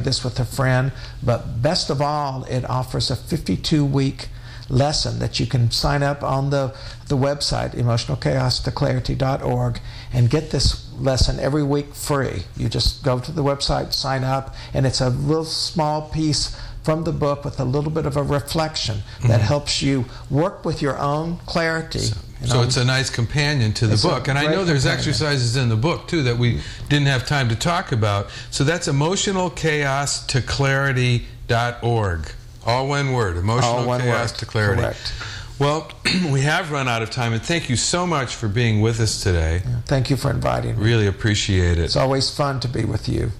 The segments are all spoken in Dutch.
this with a friend, but best of all, it offers a 52 week lesson that you can sign up on the, the website, emotionalchaostoclarity.org, and get this lesson every week free. You just go to the website, sign up, and it's a little small piece from the book with a little bit of a reflection that Mhm. helps you work with your own clarity. So it's a nice companion to the book. And I know there's companion. exercises in the book too that we mm. didn't have time to talk about. So that's emotional chaos to clarity.org. All one word, emotional All one chaos word. to clarity. Correct. Well, we have run out of time, and thank you so much for being with us today. Thank you for inviting me. Really appreciate it. It's always fun to be with you.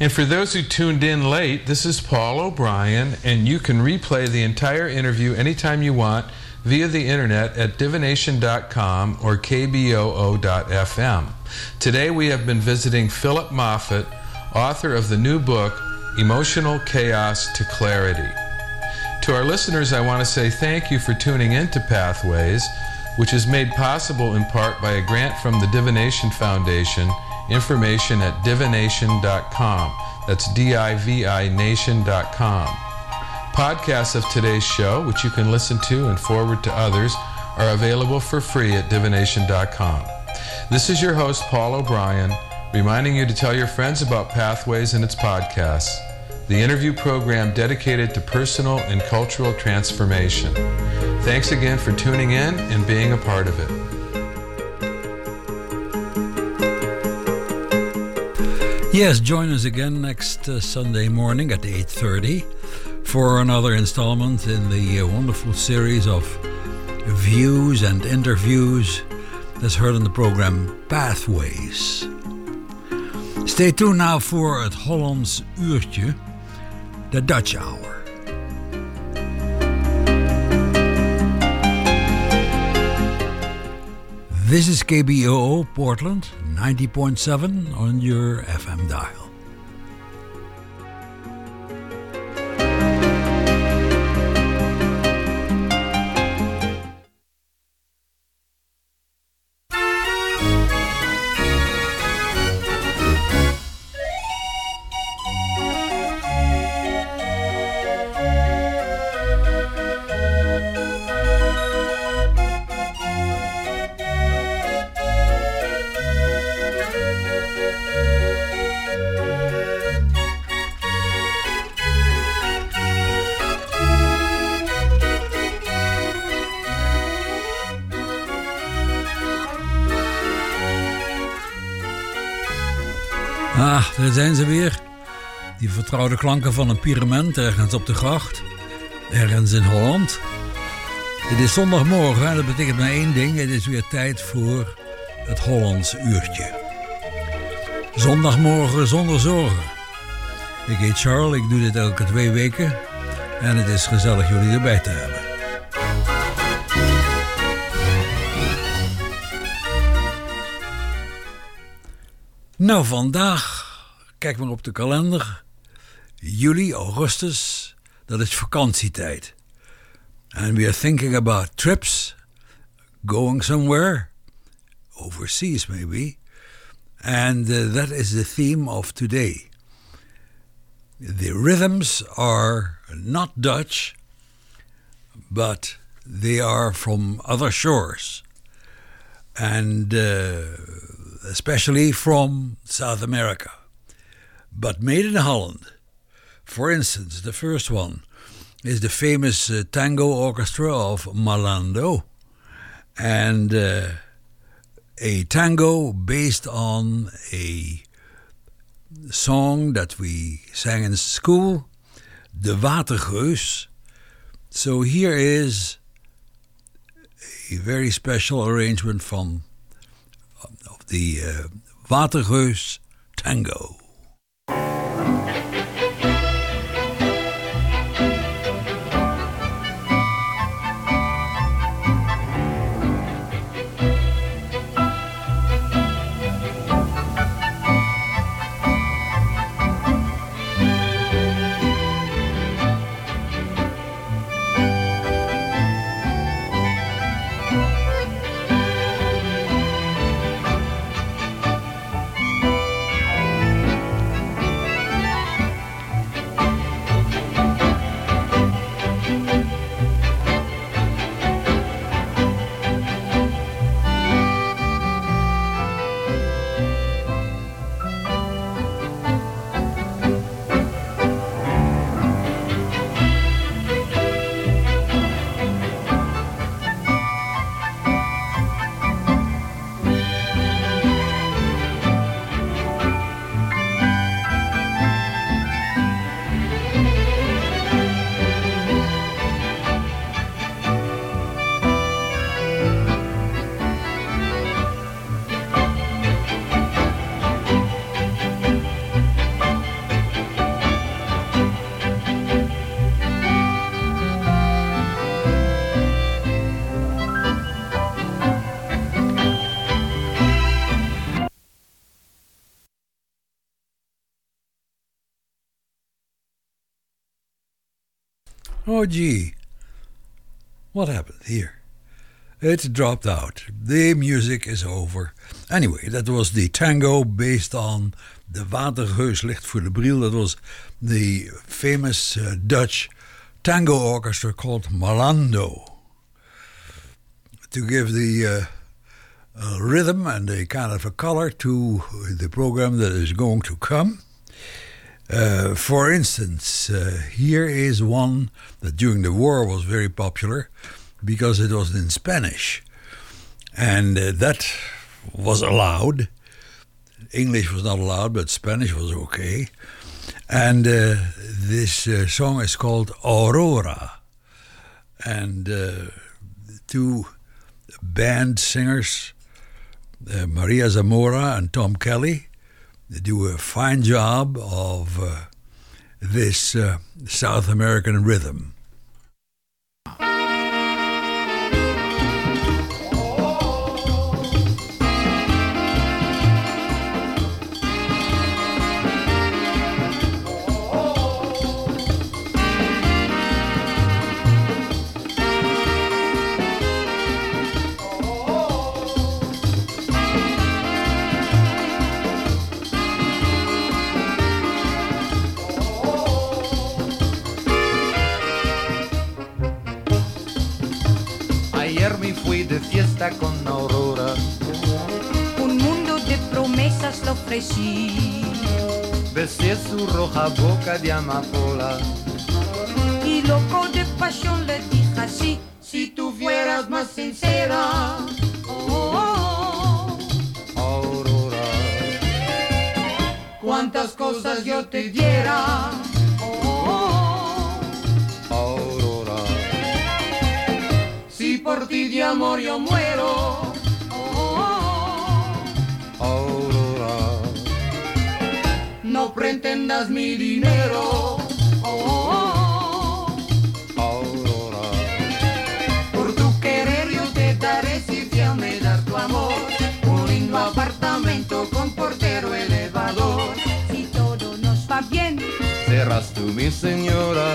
And for those who tuned in late, this is Paul O'Brien, and you can replay the entire interview anytime you want via the internet at divination.com or kboo.fm. Today we have been visiting Philip Moffat, author of the new book, Emotional Chaos to Clarity. To our listeners, I want to say thank you for tuning in to Pathways, which is made possible in part by a grant from the Divination Foundation. Information at divination.com. That's D I V I nation.com. Podcasts of today's show, which you can listen to and forward to others, are available for free at divination.com. This is your host, Paul O'Brien, reminding you to tell your friends about Pathways and its podcasts, the interview program dedicated to personal and cultural transformation. Thanks again for tuning in and being a part of it. Yes, join us again next uh, Sunday morning at 8:30 for another installment in the uh, wonderful series of views and interviews that's heard on the program Pathways. Stay tuned now voor het Hollands uurtje, de Dutch Hour. This is KBOO Portland, 90.7 on your FM dial. Vertrouwde klanken van een pyramid ergens op de gracht. Ergens in Holland. Het is zondagmorgen en dat betekent maar één ding. Het is weer tijd voor het Hollands uurtje. Zondagmorgen zonder zorgen. Ik heet Charles, ik doe dit elke twee weken. En het is gezellig jullie erbij te hebben. Nou, vandaag, kijk maar op de kalender. Juli, augustus, dat is vakantietijd. And we are thinking about trips, going somewhere, overseas maybe. And uh, that is the theme of today. The rhythms are not Dutch, but they are from other shores. And uh, especially from South America, but made in Holland. For instance, the first one is the famous uh, tango orchestra of Malando, and uh, a tango based on a song that we sang in school, De Watergeus. So here is a very special arrangement from of the uh, Watergeus Tango. Oh, gee. What happened here? It dropped out. The music is over. Anyway, that was the tango based on the Watergeus Licht voor de Bril. That was the famous uh, Dutch tango orchestra called Malando. To give the uh, uh, rhythm and a kind of a color to the program that is going to come. Uh, for instance, uh, here is one that during the war was very popular because it was in Spanish. And uh, that was allowed. English was not allowed, but Spanish was okay. And uh, this uh, song is called Aurora. And two band singers, Maria Zamora and Tom Kelly, they do a fine job of uh, this uh, South American rhythm. Con Aurora. Un mundo de promesas lo ofrecí. Besé su roja boca de amapola. Y loco de pasión le dije así, si tú fueras más sincera. Oh, Aurora, cuántas cosas yo te diera. Por ti de amor yo muero. Aurora, no pretendas mi dinero. Aurora, por tu querer yo te daré si fiel me das tu amor. Un lindo apartamento con portero elevador. Si todo nos va bien, serás tú mi señora.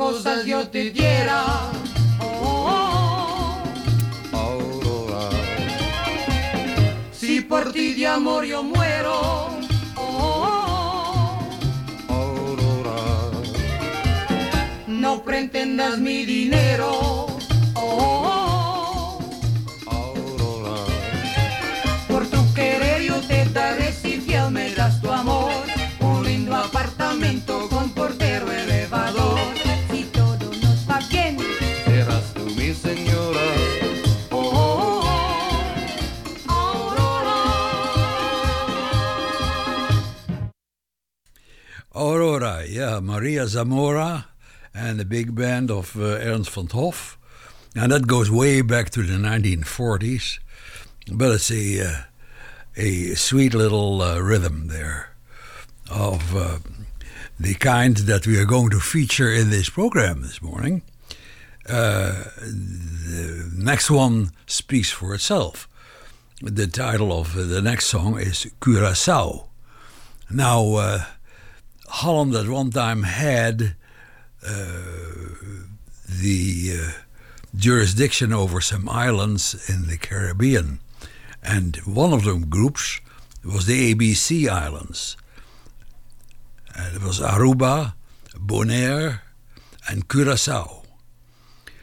Cosas yo te diera. Oh, Aurora, si por ti de amor yo muero. Aurora, no pretendas mi dinero. Yeah, Maria Zamora and the big band of uh, Ernst van Hof. And that goes way back to the 1940s. But it's a, uh, a sweet little uh, rhythm there of uh, the kind that we are going to feature in this program this morning. Uh, the next one speaks for itself. The title of the next song is Curacao. Now, uh, Holland at one time had uh, the uh, jurisdiction over some islands in the Caribbean, and one of them groups was the ABC Islands. Uh, there was Aruba, Bonaire, and Curacao.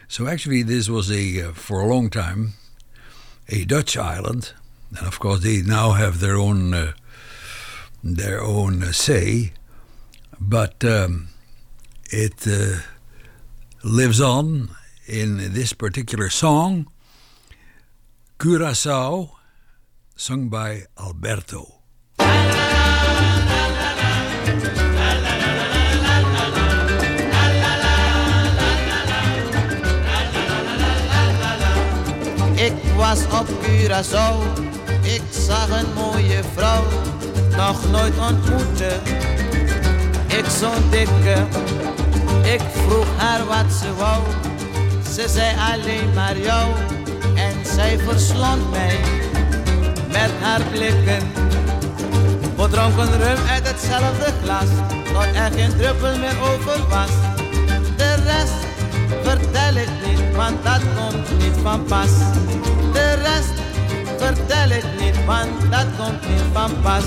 So actually, this was a uh, for a long time a Dutch island, and of course they now have their own uh, their own say, but um, it uh, lives on in this particular song, Curacao, sung by Alberto. was op Curaçao, ik zag een mooie vrouw, nog nooit ontmoette. Ik zo'n dikke, ik vroeg haar wat ze wou. Ze zei alleen maar jou en zij verslond mij met haar blikken. We dronken rum uit hetzelfde glas, tot er geen druppel meer over was. De rest vertel ik niet, want dat komt niet van pas. De rest vertel ik niet, want dat komt niet van pas.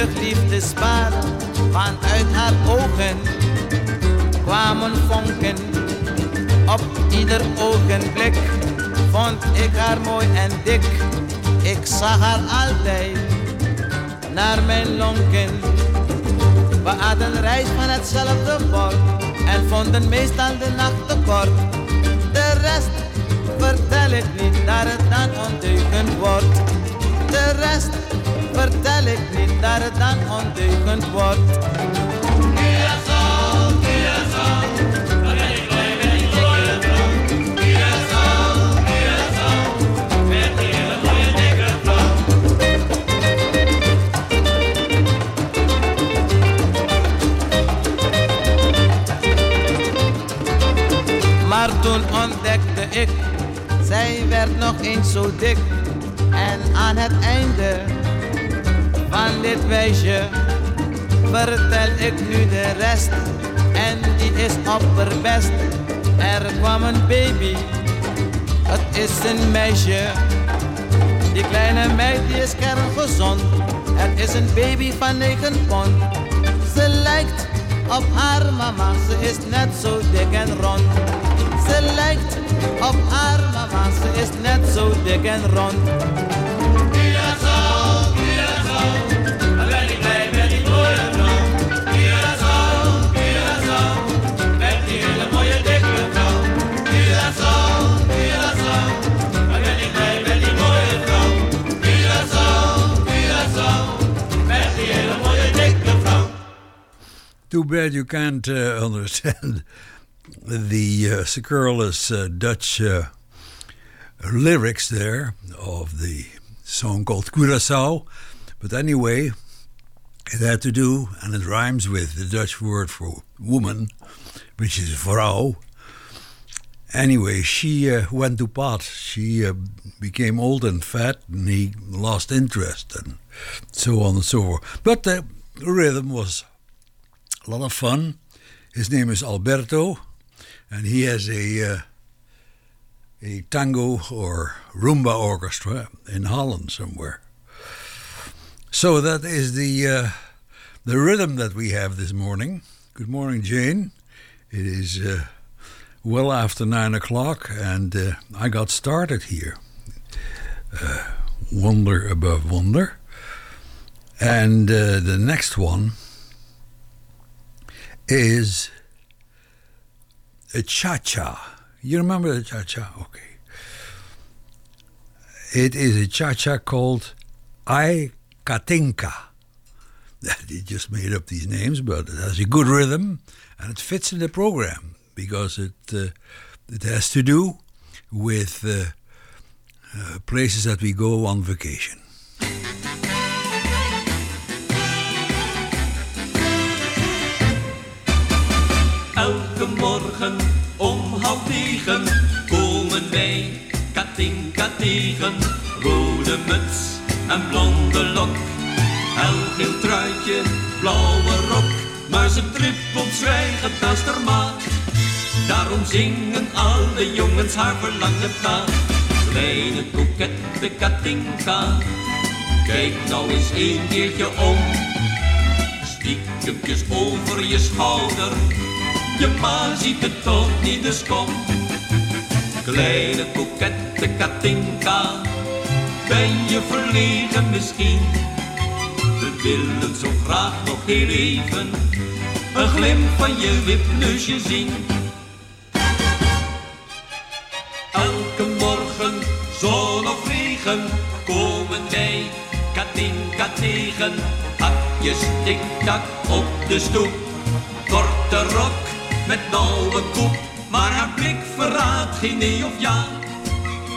Vurig liefdespaar. Want uit haar ogen kwamen vonken. Op ieder ogenblik vond ik haar mooi en dik. Ik zag haar altijd naar mijn lonken. We hadden reis van hetzelfde bord en vonden meestal de nacht te kort. De rest vertel ik niet, daar het dan ondeugend wordt. De rest vertel ik niet, daar het dan ondeugend wordt. Curaçao, Curaçao, daar ben ik blij vrouw. Curaçao, mooie dikke vrouw. Maar toen ontdekte ik, zij werd nog eens zo dik. En aan het einde van dit wijsje vertel ik nu de rest. En die is opperbest. Er kwam een baby, het is een meisje. Die kleine meid die is kerngezond. Er is een baby van 9 pond. Ze lijkt op haar mama, ze is net zo dik en rond. Ze lijkt op haar mama, ze is net zo dik en rond. Too bad you can't uh, understand the uh, scurrilous uh, Dutch uh, lyrics there of the song called Curaçao. But anyway, it had to do, and it rhymes with the Dutch word for woman, which is vrouw. Anyway, she uh, went to pot. She uh, became old and fat, and he lost interest, and so on and so forth. But the rhythm was a lot of fun. His name is Alberto, and he has a uh, a tango or rumba orchestra in Holland somewhere. So that is the uh, the rhythm that we have this morning. Good morning, Jane. It is uh, well after nine o'clock, and uh, I got started here. Uh, wonder above wonder, and uh, the next one is a cha cha. You remember the cha cha? Okay. It is a cha cha called I Katinka. They just made up these names, but it has a good rhythm and it fits in the program because it uh, it has to do with uh, uh, places that we go on vacation. Elke morgen om half negen komen wij Katinka tegen. Rode muts en blonde lok, helgeel truitje, blauwe rok. Maar ze trippelt zwijgend naast haar maat. Daarom zingen alle jongens haar verlangen na. Kleine kokette Katinka, kijk nou eens een keertje om. Stiekempjes over je schouder, je ma ziet het toch niet, dus kom. Kleine kokette Katinka, ben je verlegen misschien? We willen zo graag nog heel even een glimp van je wipneusje zien. Elke morgen, zon of regen, komen wij Katinka tegen. Hakjes tik-tak op de stoep, korte rok met nauwe koep. Maar haar blik verraadt geen nee of ja.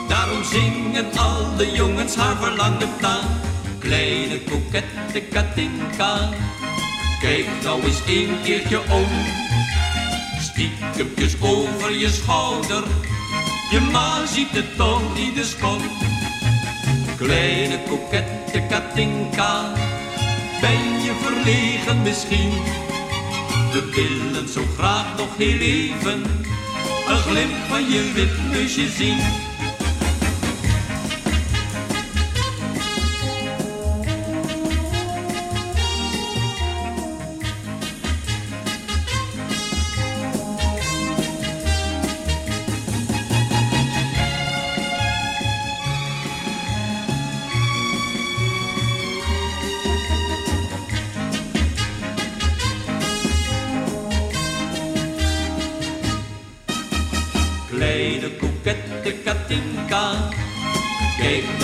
Daarom zingen al de jongens haar verlangen na. Kleine kokette Katinka, kijk nou eens een keertje om. Stiekempjes over je schouder, je ma ziet het toch niet de kom. Kleine kokette Katinka, ben je verlegen misschien? We willen zo graag nog heel even een glimp van je wipneusje zien.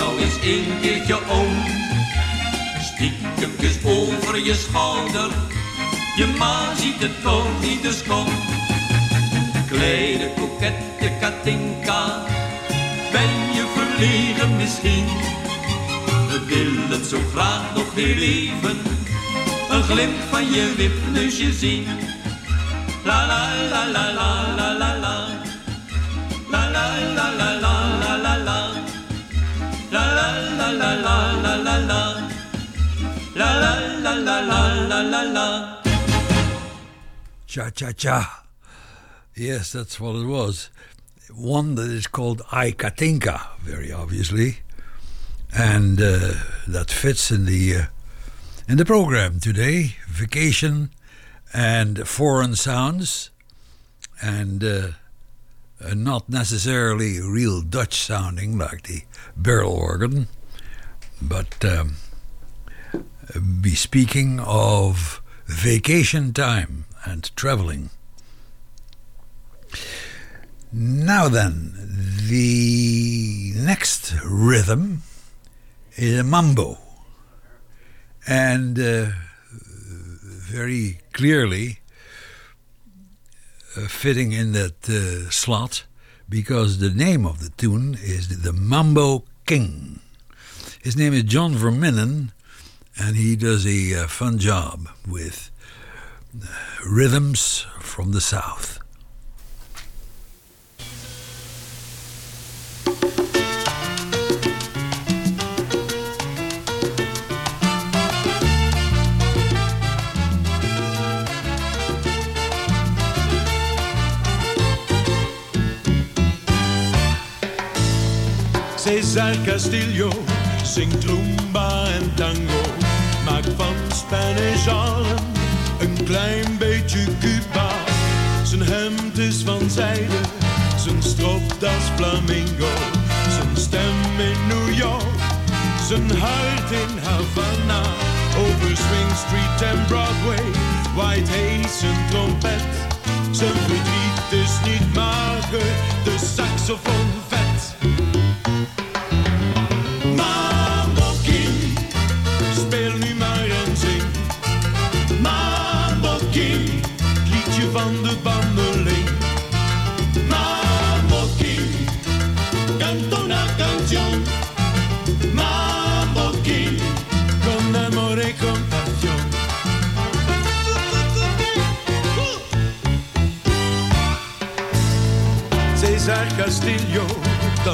Nou eens een keertje om. Stiekempjes over je schouder, je ma ziet het toch niet, dus kom. Kleine kokette Katinka, ben je verlegen misschien? We willen zo graag nog heel even, een glimp van je wipneusje zien. La la la la la. La la la la la la la. La la la la la. Cha cha cha. Yes, that's what it was. One that is called I Katinka, very obviously, and uh, that fits in the uh, in the program today. Vacation and foreign sounds, and uh, not necessarily real Dutch sounding like the barrel organ, but um, be speaking of vacation time and traveling. Now then, the next rhythm is a mambo. And uh, very clearly uh, fitting in that uh, slot because the name of the tune is the Mambo King. His name is John Verminnen, and he does a uh, fun job with uh, rhythms from the South. Cesar Castillo zingt rumba en tango. Maakt van Spanish Harlem een klein beetje Cuba. Zijn hemd is van zijde, zijn stropdas flamingo. Zijn stem in New York, zijn hart in Havana. Over Swing Street en Broadway waait hij zijn trompet. Zijn verdriet is niet mager, de saxofoon vet.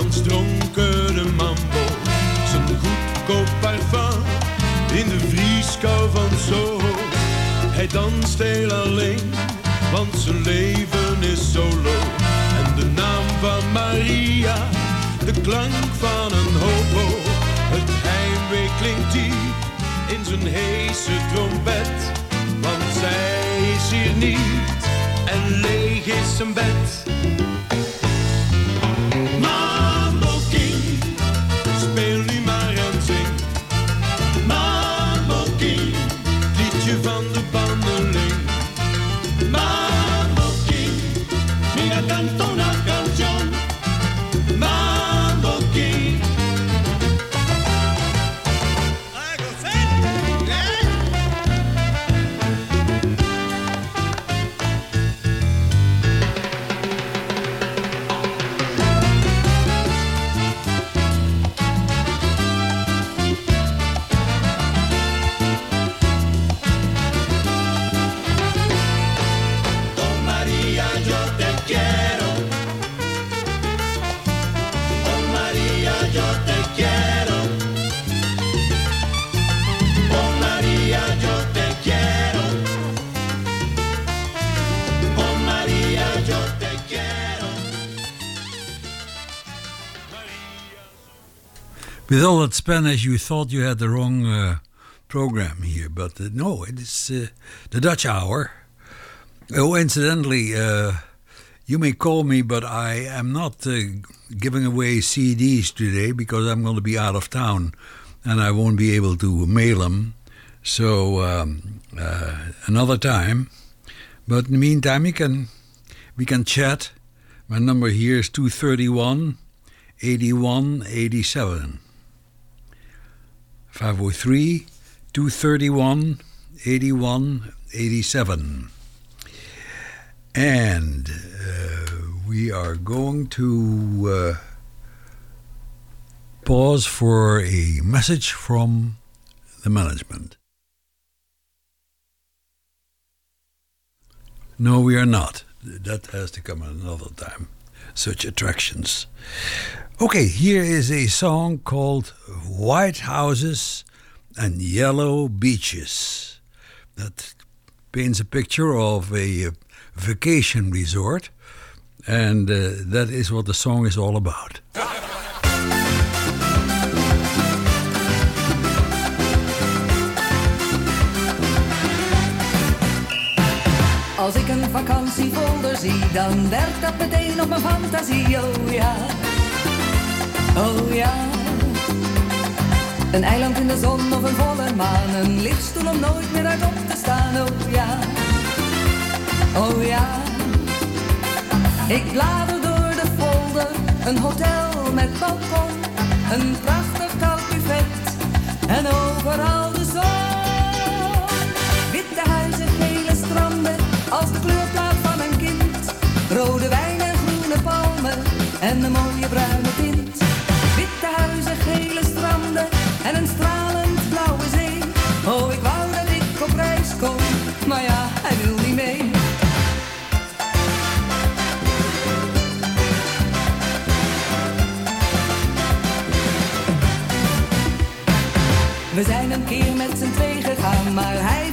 Danst dronken een mambo. Zijn goedkoop parfum in de vrieskou van Soho. Hij danst heel alleen, want zijn leven is solo. En de naam van Maria, de klank van een hobo. Het heimwee klinkt diep in zijn heese trompet. Want zij is hier niet en leeg is zijn bed. With all that Spanish, you thought you had the wrong uh, program here, but uh, no, it is uh, the Dutch hour. Oh, incidentally, uh, you may call me, but I am not uh, giving away CDs today because I'm going to be out of town and I won't be able to mail them. So um, uh, another time. But in the meantime, you can we can chat. My number here is 231 81 87. 503 231 81 87. And uh, we are going to uh, pause for a message from the management. No, we are not. That has to come another time. Such attractions. Okay, here is a song called White Houses and Yellow Beaches. That paints a picture of a vacation resort, and uh, that is what the song is all about. Als ik een vakantiefolder zie, dan werkt dat meteen op mijn fantasie. Oh ja, oh ja. Een eiland in de zon of een volle maan, een lichtstoel om nooit meer uit op te staan. Oh ja, oh ja. Ik blader door de folder, een hotel met balkon, een prachtig koud buffet en overal als de kleurplaat van een kind. Rode wijn en groene palmen en een mooie bruine tint. Witte huizen, gele stranden en een stralend blauwe zee. Oh, ik wou dat ik op reis kon, maar ja, hij wil niet mee. We zijn een keer met z'n twee gegaan, maar hij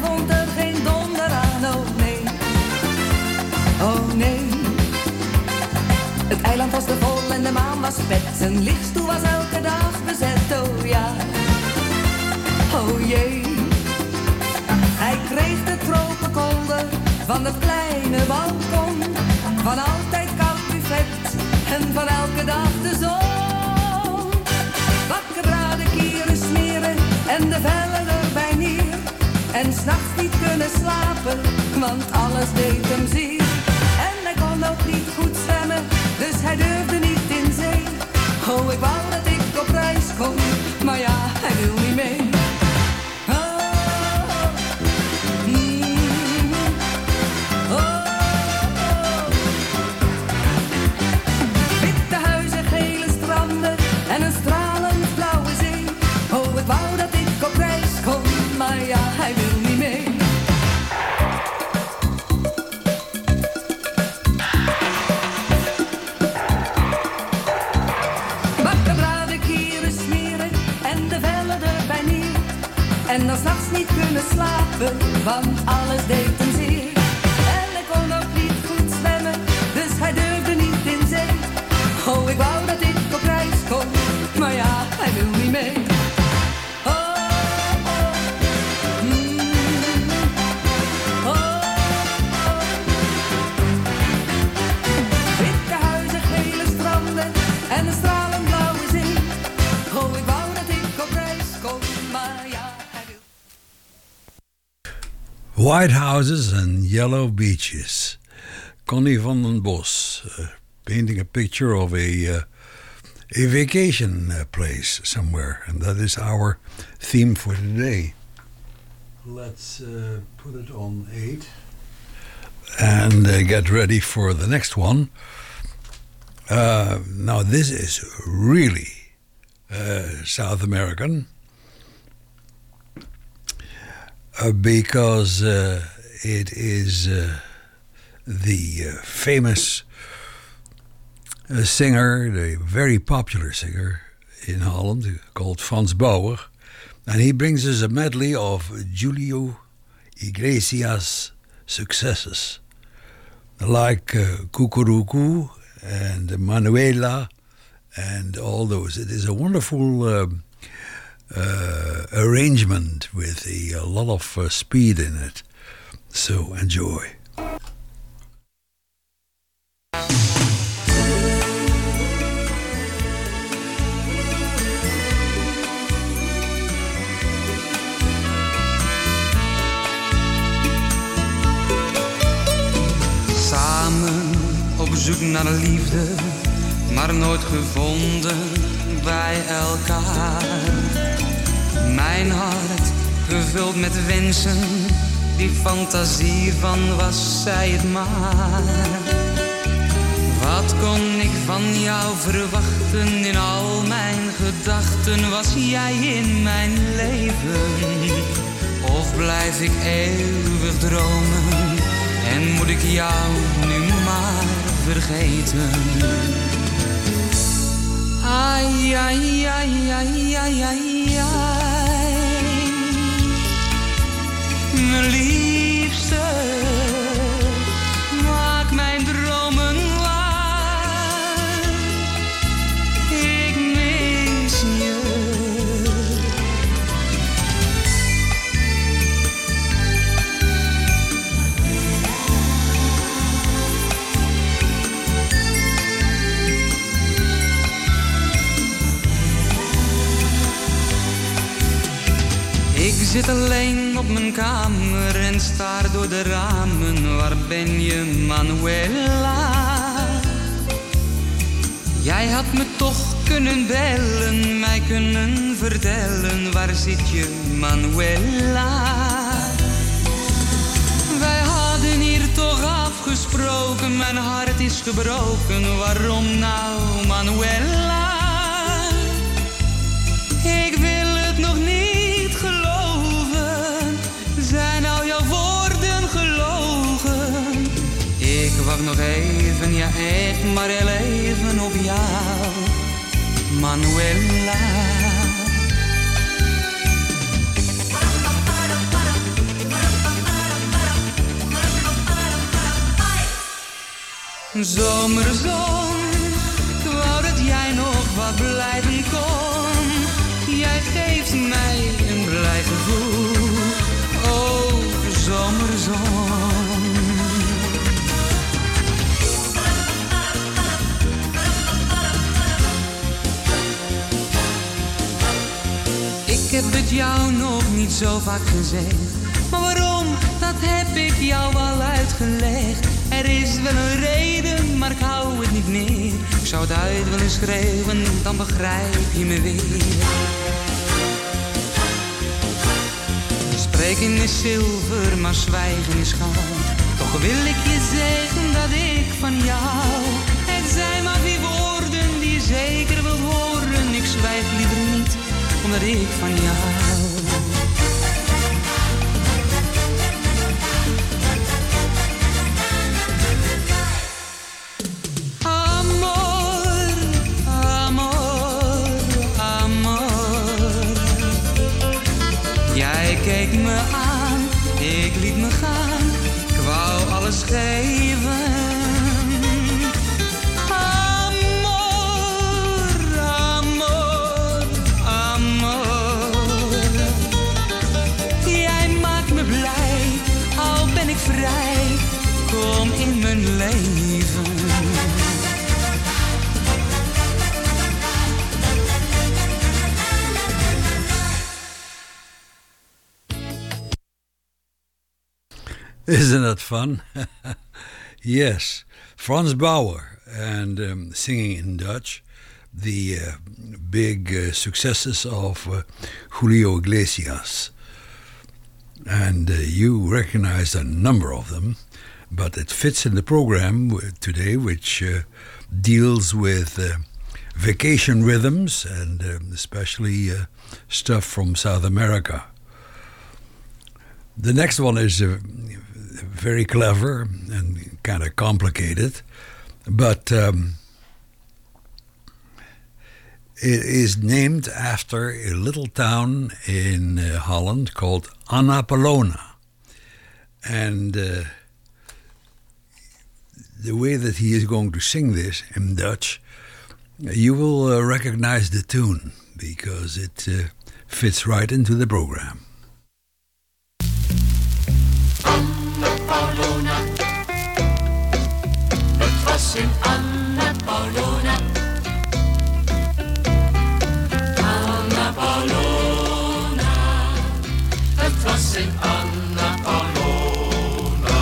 maan was pet. Zijn lichtstoel was elke dag bezet, oh ja. Oh jee. Hij kreeg de tropenkolder van het kleine balkon. Van altijd koud buffet en van elke dag de zon. Wakker braden, kieren smeren en de vellen erbij neer. En s'nachts niet kunnen slapen, want alles deed hem zeer. En hij kon ook niet goed zwemmen, dus hij durfde niet. Oh, if I White Houses and Yellow Beaches. Connie van den Bos, uh, painting a picture of a, uh, a vacation uh, place somewhere. And that is our theme for today. Let's uh, put it on 8 and uh, get ready for the next one. Uh, now, this is really South American uh, because uh, it is uh, the uh, famous uh, singer, the very popular singer in Holland called Frans Bauer. And he brings us a medley of Julio Iglesias successes, like uh, Cucurucu and Manuela and all those. It is a wonderful um, uh, arrangement with a, a lot of uh, speed in it. So enjoy. Samen op zoek naar liefde, maar nooit gevonden bij elkaar. Mijn hart gevuld met wensen, die fantasie van was zij het maar. Wat kon ik van jou verwachten? In al mijn gedachten was jij in mijn leven. Of blijf ik eeuwig dromen en moet ik jou nu maar vergeten? Ai, ai, ai, ai, ai, ai, ai. Mijn liefste, maak mijn dromen waar. Ik mis je. Ik zit alleen op mijn kamer en staar door de ramen. Waar ben je, Manuela? Jij had me toch kunnen bellen, mij kunnen vertellen. Waar zit je, Manuela? Wij hadden hier toch afgesproken, mijn hart is gebroken. Waarom nou, Manuela? Wacht nog even, ja echt maar heel even op jou, Manuela. Zomerzon, jou nog niet zo vaak gezegd. Maar waarom, dat heb ik jou al uitgelegd. Er is wel een reden, maar ik hou het niet meer. Ik zou het uit willen schreeuwen, dan begrijp je me weer. Spreken is zilver, maar zwijgen is goud. Toch wil ik je zeggen dat ik van jou. Het zijn maar die woorden die je zeker wilt horen. Ik zwijg liever omdat ik van jou. Amor, amor, amor. Jij keek me aan, ik liet me gaan. Ik wou alles geven. Isn't that fun? yes. Franz Bauer and um, singing in Dutch, the uh, big uh, successes of uh, Julio Iglesias. And uh, you recognize a number of them, but it fits in the program today, which uh, deals with uh, vacation rhythms and um, especially stuff from South America. The next one is very clever and kind of complicated, but um, it is named after a little town in uh, Holland called Annapolona. And uh, the way that he is going to sing this in Dutch you will uh, recognize the tune because it uh, fits right into the program. In Anna Paulona. Anna Paulona. Het was in Anna Paulona.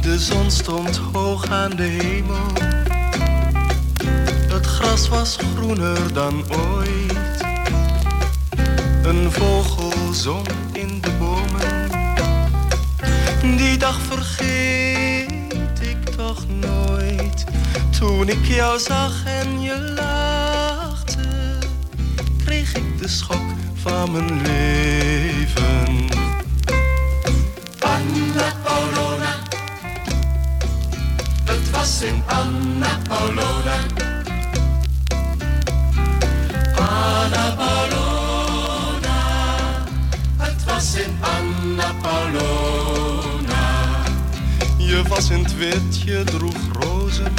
De zon stond hoog aan de hemel. Het gras was groener dan ooit. Een vogel zong in de bomen. Die dag vergeet ik toch nooit. Toen ik jou zag en je lachte, kreeg ik de schok van mijn leven. Anna Paulona. Het was in Anna Paulona. Anna Paulona. Was in het droeg rozen.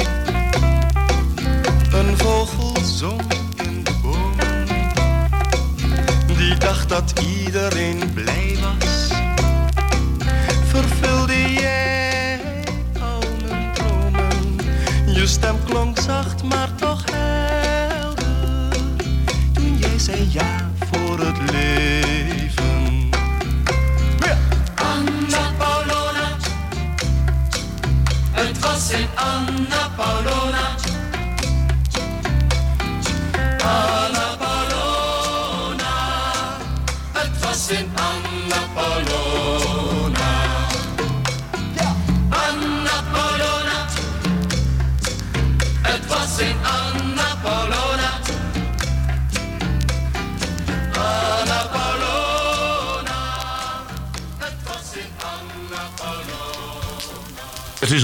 Een vogel zong in de bomen. Die dacht dat iedereen blij was. Vervulde jij al mijn dromen. Je stem klonk zacht, maar toch helder. Toen jij zei ja voor het leven. In Anna Paulona. Anna Paulona. Het was in Anna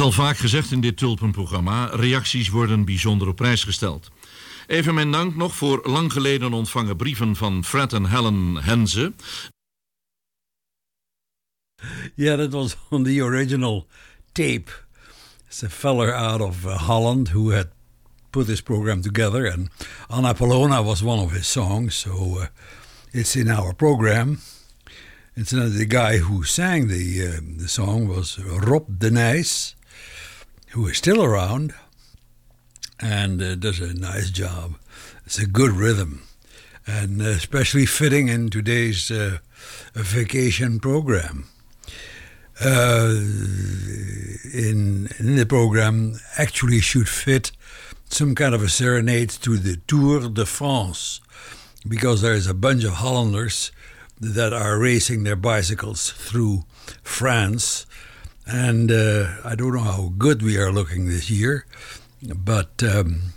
al vaak gezegd in dit tulpenprogramma: reacties worden bijzonder op prijs gesteld. Even mijn dank nog voor lang geleden ontvangen brieven van Fred en Helen Henze. Yeah, that was on the original tape. It's a feller out of uh, Holland who had put this program together, and Anna Polona was one of his songs, so uh, it's in our program. It's uh, the guy who sang the uh, the song was Rob de Nijs, who is still around and uh, does a nice job. It's a good rhythm, and uh, especially fitting in today's uh, vacation program. Uh, in in the program actually should fit some kind of a serenade to the Tour de France, because there is a bunch of Hollanders that are racing their bicycles through France, and uh, I don't know how good we are looking this year, but um,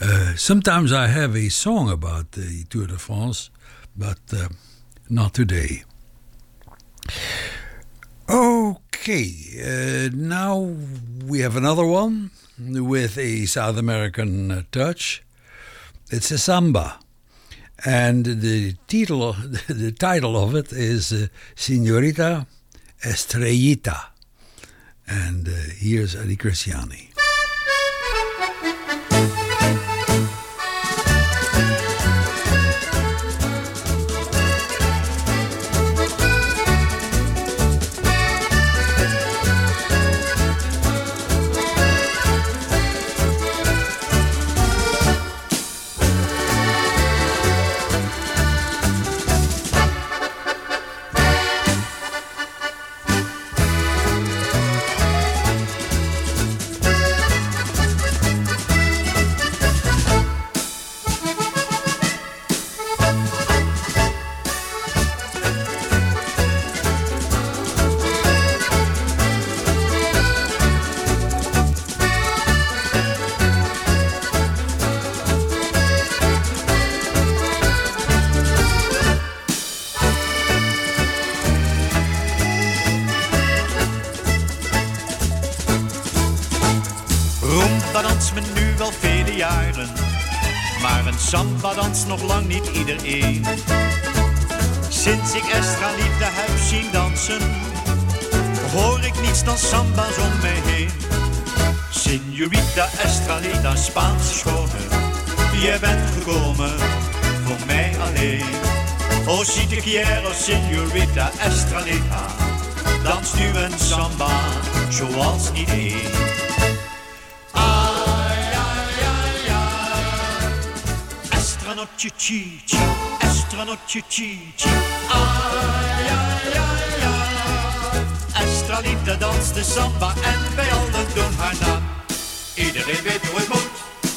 uh, sometimes I have a song about the Tour de France, but uh, not today. Okay, uh, now we have another one with a South American uh, touch. It's a samba, and the title the title of it is uh, Señorita Estrellita, and uh, here's Cristiani. Sinds ik Estra liefde heb zien dansen, hoor ik niets dan samba's om mij heen. Señorita Estralita, Spaanse schone, Je bent gekomen voor mij alleen. Oh, si te quiero, señorita Estralita. Dans nu een samba, zoals niet één. Ai. Estranotje, chi, chi. Estranotje, chi, chi. Ai, ai, danst de samba en wij allen doen haar na. Iedereen weet hoe het moet.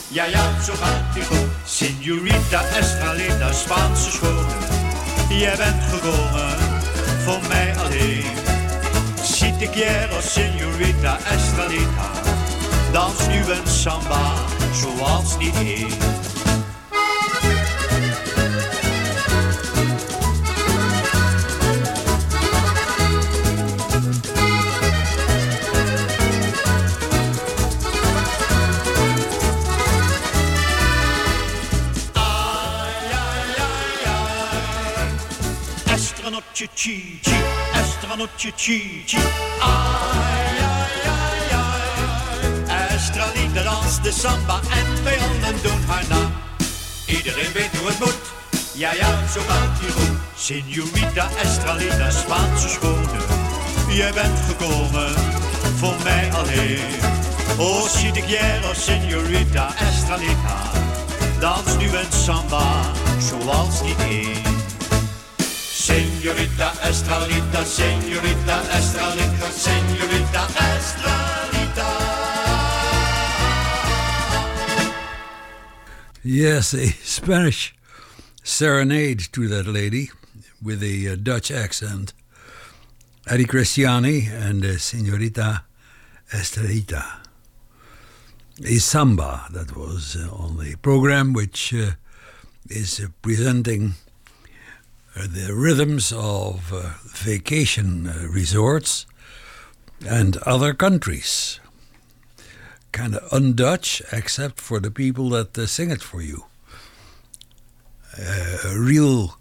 Ja, ja, zo gaat die goed. Signorita Estralita, Spaanse schone. Jij bent gekomen voor mij alleen. Si te quiero, signorita Estralita. Dans nu een samba, zoals niet één. Estranotje chi chi, estranotje chi. Ai, ai, ai, ai. Danst de samba en wij allen doen haar na. Iedereen weet hoe het moet. Ja, ja, zo gaat hier goed. Signorita Estralita, Spaanse schone. Jij bent gekomen voor mij alleen. Oh, si te quiero, signorita Estralita. Dans nu een samba, zoals niet één. Señorita Estralita, señorita Estralita, señorita Estralita. Yes, a Spanish serenade to that lady with a uh, Dutch accent. Eddie Cristiani and uh, Senorita Estrelita. A samba that was uh, on the program, which uh, is presenting the rhythms of uh, vacation uh, resorts and other countries. Kind of un-Dutch, except for the people that uh, sing it for you. Uh, a real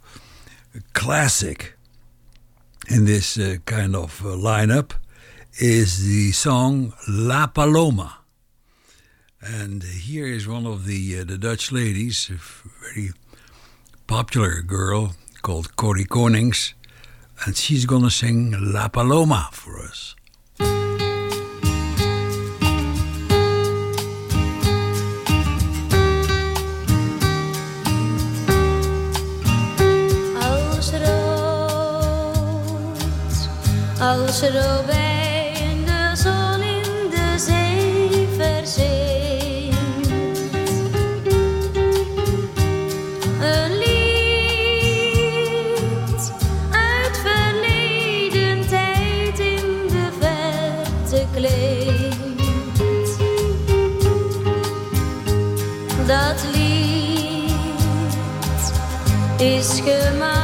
classic in this uh, kind of uh, lineup is the song La Paloma. And here is one of the uh, the Dutch ladies, a very popular girl called Corrie Konings, and she's gonna sing La Paloma for us. Als Good.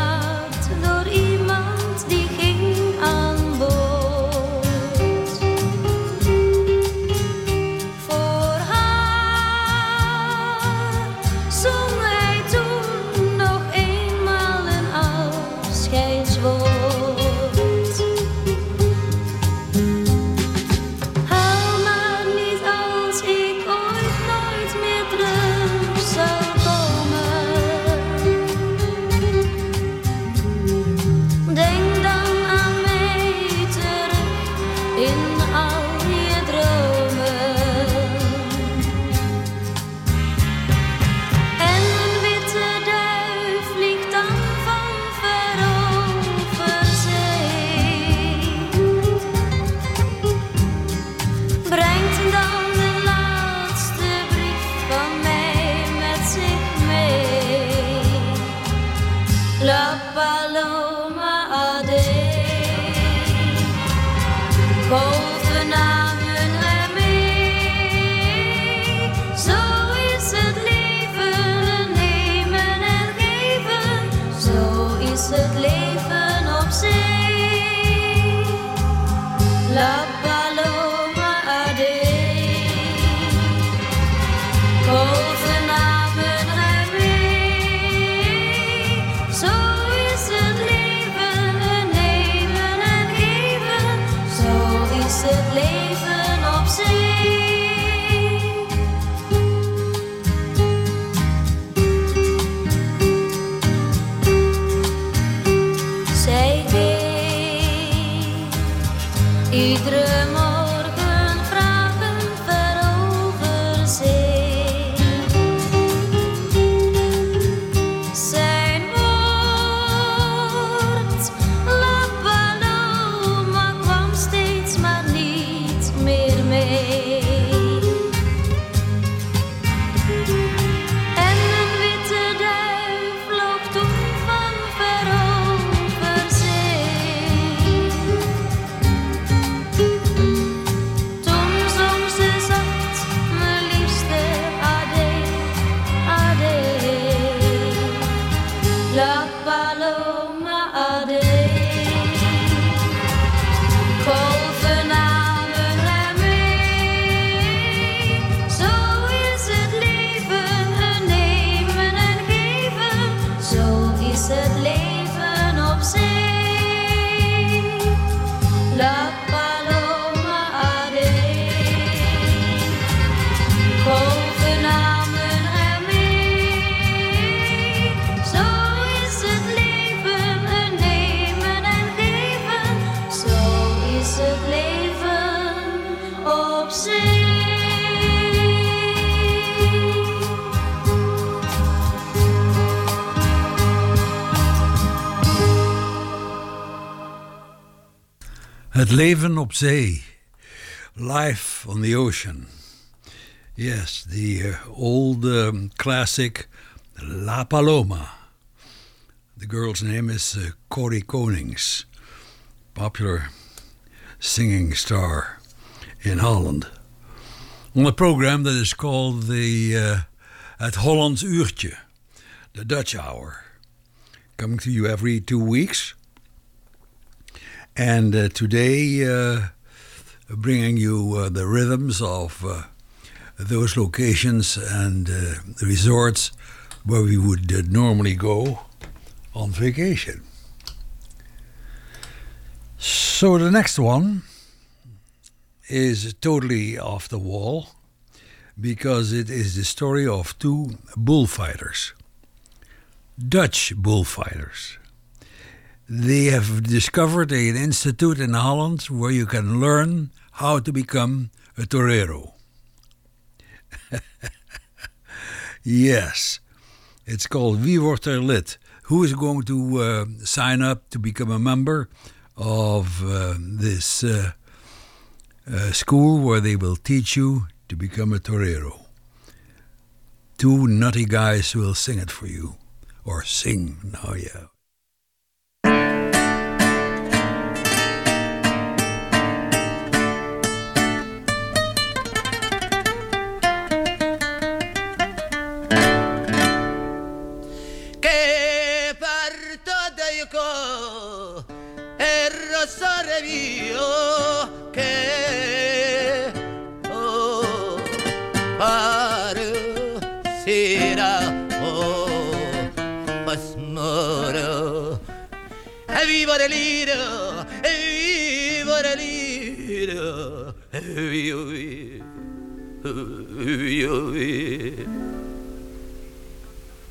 Het leven op zee. Life on the ocean. Yes, the uh, old um, classic La Paloma. The girl's name is uh, Corrie Konings, popular singing star in Holland. On a program that is called the uh, Het Hollands Uurtje, the Dutch Hour, coming to you every two weeks. And uh, today, uh, bringing you uh, the rhythms of uh, those locations and uh, resorts where we would uh, normally go on vacation. So the next one is totally off the wall because it is the story of two bullfighters, Dutch bullfighters they have discovered an institute in Holland where you can learn how to become a torero. yes, it's called Wie wordt er lid? Who is going to uh, sign up to become a member of uh, this uh, uh, school where they will teach you to become a torero? Two nutty guys will sing it for you, or sing. Now, yeah. E viva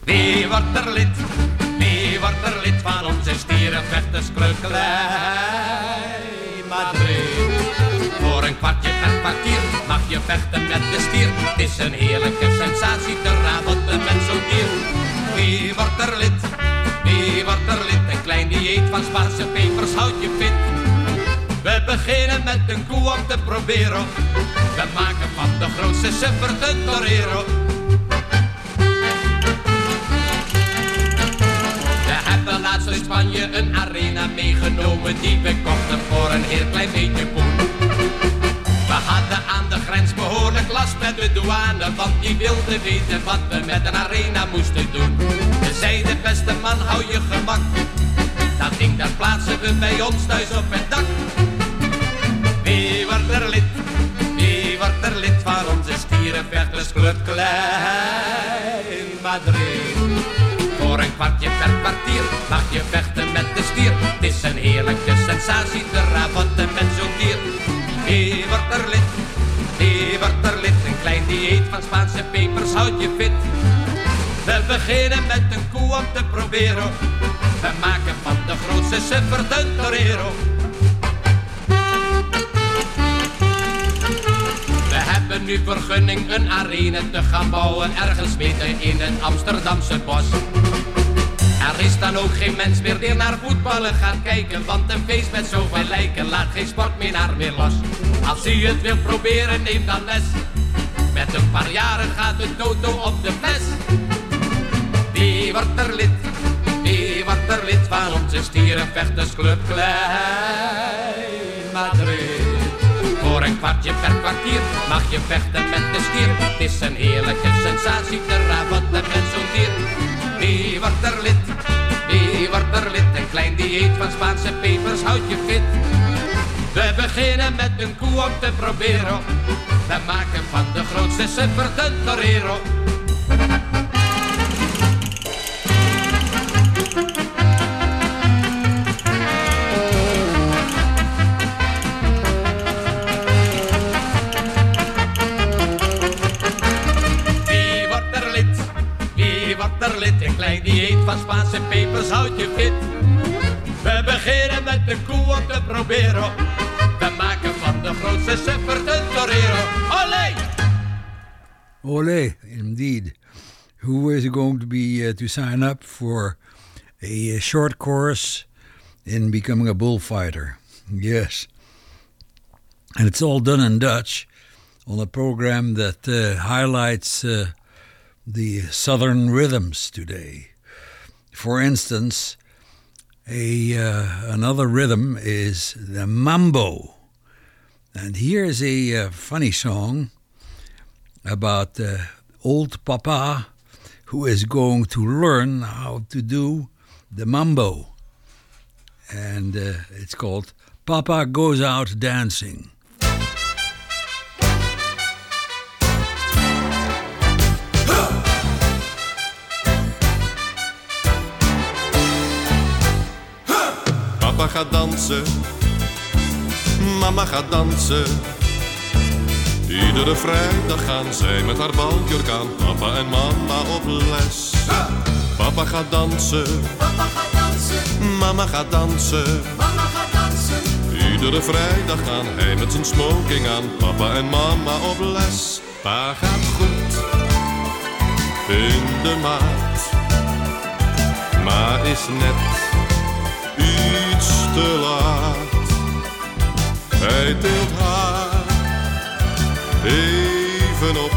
Wie wordt er lid? Wie wordt er lid van onze stierenvechterskleukelij? Voor een kwartje per kwartier mag je vechten met de stier. Het is een heerlijke sensatie te ravotten met zo'n dier. Wie wordt er lid? Wie wordt er lid? Een klein dieet van Spaanse pepers houdt je fit. We beginnen met een koe om te proberen. We maken van de grootste suffer de torero. Laatst in Spanje een arena meegenomen die we kochten voor een heel klein beetje poen. We hadden aan de grens behoorlijk last met de douane, want die wilde weten wat we met een arena moesten doen. Ze zeiden beste man hou je gemak, dat ding dat plaatsen we bij ons thuis op het dak. Wie wordt er lid? Wie wordt er lid van onze stierenvechtersclub Kwartje per kwartier mag je vechten met de stier. Het is een heerlijke sensatie te ravotten met zo'n dier. Wie wordt er lid? Wie wordt er lid? Een klein dieet van Spaanse pepers houdt je fit. We beginnen met een koe om te proberen. We maken van de grootste suffer de torero. hebben nu vergunning een arena te gaan bouwen ergens midden in het Amsterdamse bos. Er is dan ook geen mens meer die naar voetballen gaat kijken, want een feest met zoveel lijken laat geen sportminnaar meer los. Als u het wilt proberen, neem dan les. Met een paar jaren gaat de toto op de fles. Wie wordt er lid? Wie wordt er lid van onze stierenvechtersclub Klein Madrid? Voor een kwartje per kwartier mag je vechten met de stier. Het is een heerlijke sensatie te ravotten met zo'n dier. Wie wordt er lid? Wie wordt er lid? Een klein dieet van Spaanse pepers houdt je fit. We beginnen met een koe om te proberen. We maken van de grootste suffer de torero. Van Spaanse pepers houdt je fit. We beginnen met de koe om te proberen. We maken van de grootste suffer de torero. Olé! Ole, indeed. Who is going to be uh, to sign up for a uh, short course in becoming a bullfighter? Yes. And it's all done in Dutch on a program that uh, highlights uh, the southern rhythms today. For instance, a uh, another rhythm is the mambo. And here's a uh, funny song about uh, old papa who is going to learn how to do the mambo. And uh, it's called Papa Goes Out Dancing. Papa gaat dansen, mama gaat dansen. Iedere vrijdag gaan zij met haar baljurk aan. Papa en mama op les. Papa gaat dansen, Papa gaat dansen, mama gaat dansen. mama gaat dansen. Iedere vrijdag gaan hij met zijn smoking aan. Papa en mama op les. Pa gaat goed in de maat. Ma is net te laat. Hij tilt haar even op.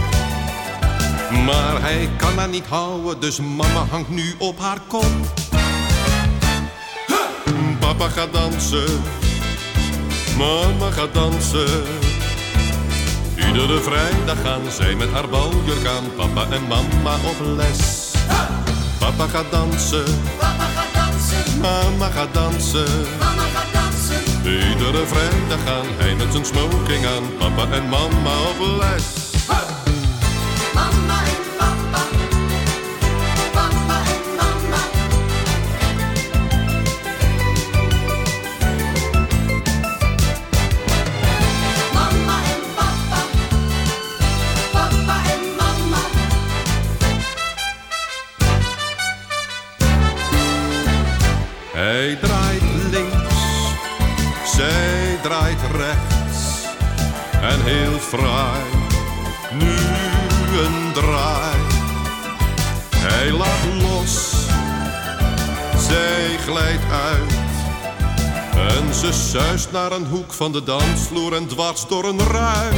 Maar hij kan haar niet houden, dus mama hangt nu op haar kop. Papa gaat dansen, mama gaat dansen. Iedere vrijdag gaan zij met haar baljurk aan. Papa en mama op les. Papa gaat dansen, Papa gaat dansen, mama gaat dansen. mama gaat dansen. Iedere vrijdag gaan hij met zijn smoking aan. Papa en mama op les. Mama naar een hoek van de dansvloer en dwars door een ruit.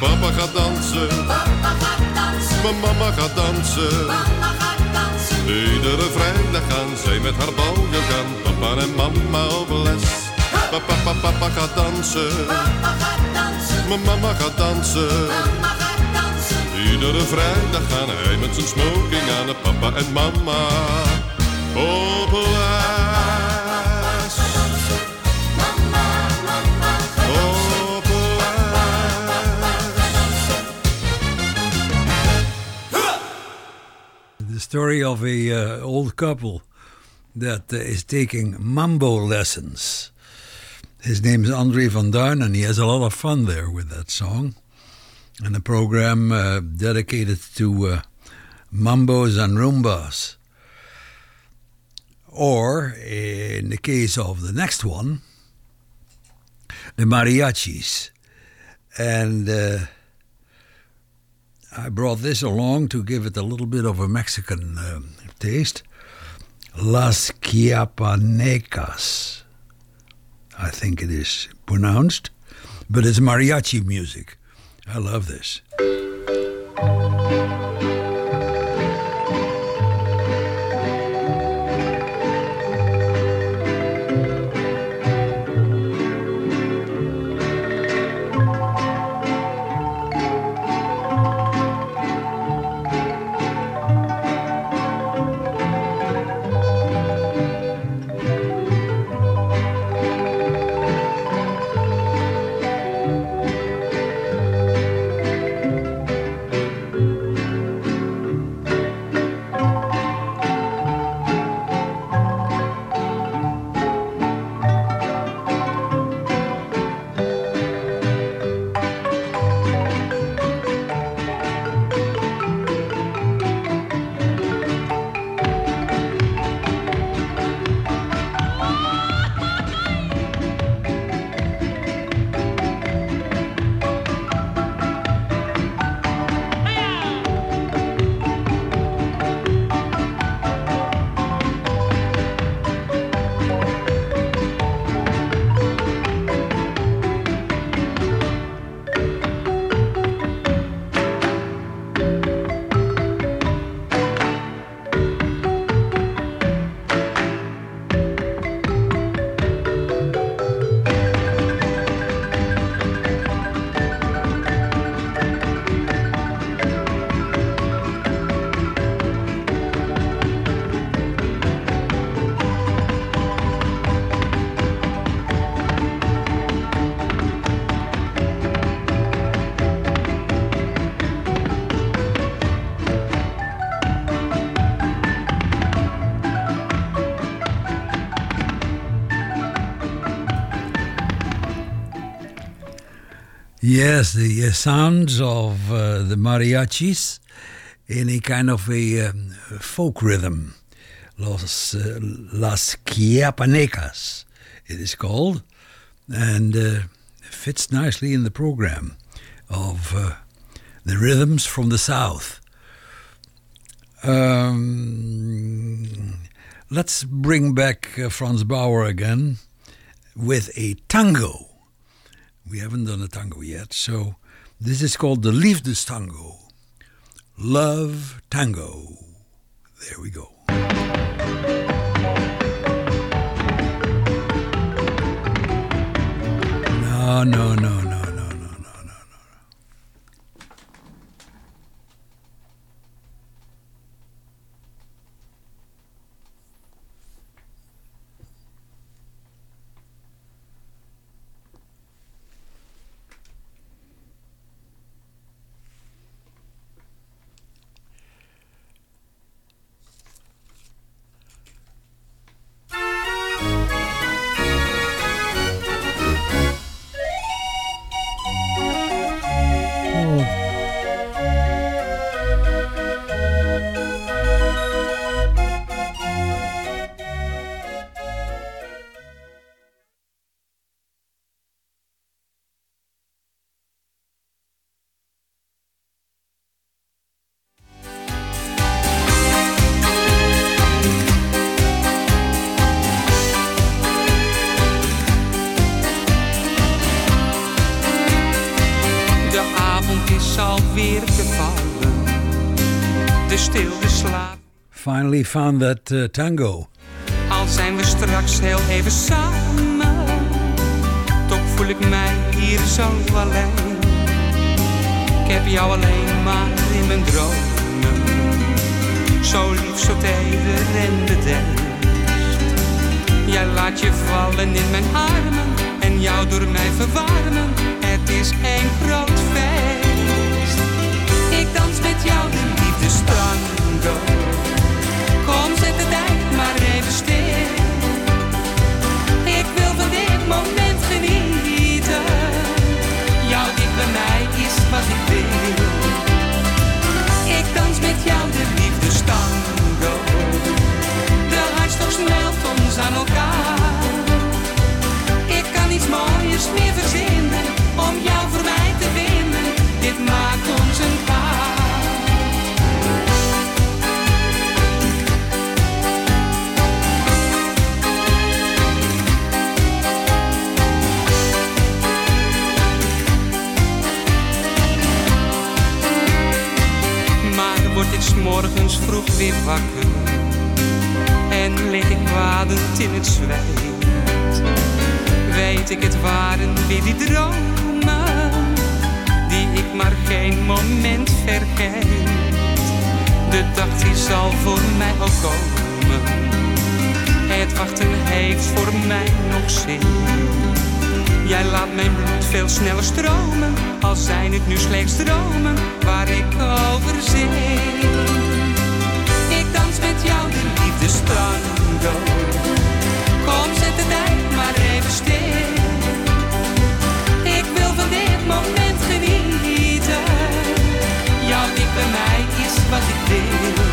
Papa gaat dansen, Papa gaat dansen, mijn mama gaat dansen. mama gaat dansen. Iedere vrijdag gaan zij met haar baljurk aan. Papa en mama op les. Papa, papa, papa gaat dansen. Papa gaat dansen, Mijn mama gaat dansen. mama gaat dansen. Iedere vrijdag gaan hij met zijn smoking aan. Papa en mama op les. Story of a uh, old couple that uh, is taking mambo lessons. His name is Andre van Duin, and he has a lot of fun there with that song. And a program uh, dedicated to uh, mambos and rumbas. Or, in the case of the next one, the mariachis. And uh, I brought this along to give it a little bit of a Mexican um, taste. Las Chiapanecas, I think it is pronounced, but it's mariachi music. I love this. Yes, the uh, sounds of uh, the mariachis in a kind of a um, folk rhythm. Los, uh, Las Chiapanecas, it is called, and uh, fits nicely in the program of uh, the rhythms from the south. Um, let's bring back uh, Franz Bauer again with a tango. We haven't done a tango yet, so this is called the Liefdestango. Love Tango. There we go. No, no, no, no, no, no, Finally found that tango. Al zijn we straks heel even samen. Toch voel ik mij hier zo alleen. Ik heb jou alleen maar in mijn dromen. Zo lief, zo teder en bedenkt. Jij laat je vallen in mijn armen. En jou door mij verwarmen. Het is een groot feest. Ik dans met jou de liefdestango. Kom, zet de tijd maar even stil. Ik wil van dit moment genieten. Jou dicht bij mij is wat ik wil. Ik dans met jou de liefdestango. De hartstocht smelt ons aan elkaar. Ik kan iets mooiers meer verzinnen om jou voor mij te morgens vroeg weer wakker en lig ik wadend in het zwijt. Weet ik het waren weer die dromen die ik maar geen moment vergeet. De dag die zal voor mij ook komen. Het wachten heeft voor mij nog zin. Jij laat mijn bloed veel sneller stromen, al zijn het nu slechts dromen waar ik over zing. Ik dans met jou de liefdestango. Kom, zet de tijd maar even stil. Ik wil van dit moment genieten. Jouw dik bij mij is wat ik wil.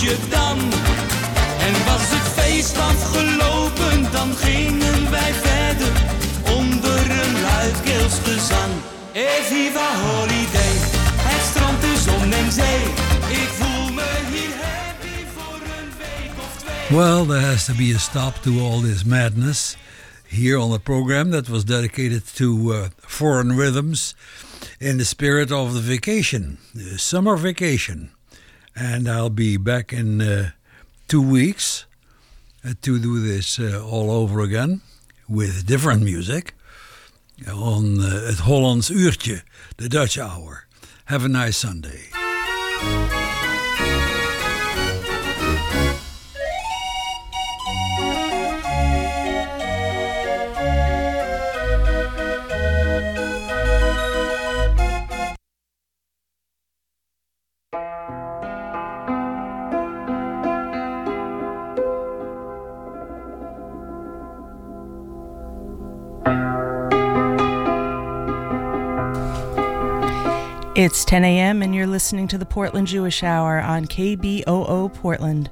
Je dan? En was het feest afgelopen, dan gingen wij verder onder een luidkeels gezang. Eviva holiday, het strand, de zon en zee. Ik voel me hier happy voor een week of twee. Well, there has to be a stop to all this madness here on the program that was dedicated to uh, foreign rhythms in the spirit of the vacation, the summer vacation. And I'll be back in uh, two weeks uh, to do this uh, all over again with different music on uh, het Hollands uurtje, the Dutch hour. Have a nice Sunday. It's 10 a.m., and you're listening to the Portland Jewish Hour on KBOO Portland.